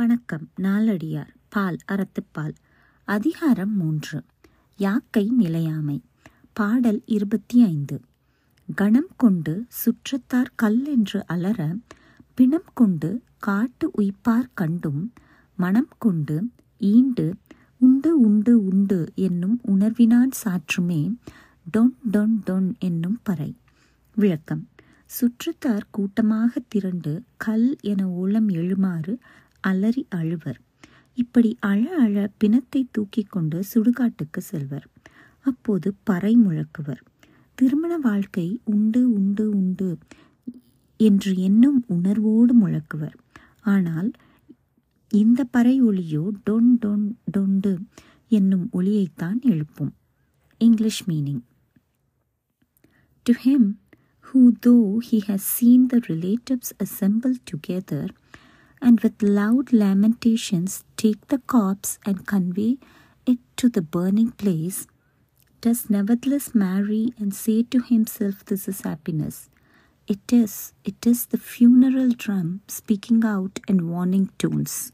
வணக்கம். நாலடியார் பால் அறத்துப்பால். அதிகாரம் மூன்று. யாக்கை நிலையாமை. பாடல் இருபத்தி ஐந்து. கணம் கொண்டு சுற்றத்தார் கல் என்று அலற பிணம் கொண்டு காட்டு உய்ப்பார் கண்டும் மனம் கொண்டு ஈண்டு உண்டு உண்டு உண்டு என்னும் உணர்வினான் சாற்றுமே டொன் டொன் டொன் என்னும் பறை. விளக்கம். சுற்றத்தார் கூட்டமாக திரண்டு கல் என ஓலம் எழுமாறு அலறி அழுவர். இப்படி அழ அழ பிணத்தை தூக்கி கொண்டு சுடுகாட்டுக்கு செல்வர். அப்போது பறை முழக்குவர். திருமண வாழ்க்கை உண்டு உண்டு உண்டு என்று என்னும் உணர்வோடு முழக்குவர். ஆனால் இந்த பறை ஒளியோ டொன் டொன் டொண்டு என்னும் ஒளியைத்தான் எழுப்பும். English meaning to him who, though he has seen the relatives assemble together, and with loud lamentations take the corpse and convey it to the burning place, does nevertheless marry and say to himself, This is happiness. It is, it is the funeral drum speaking out in warning tones.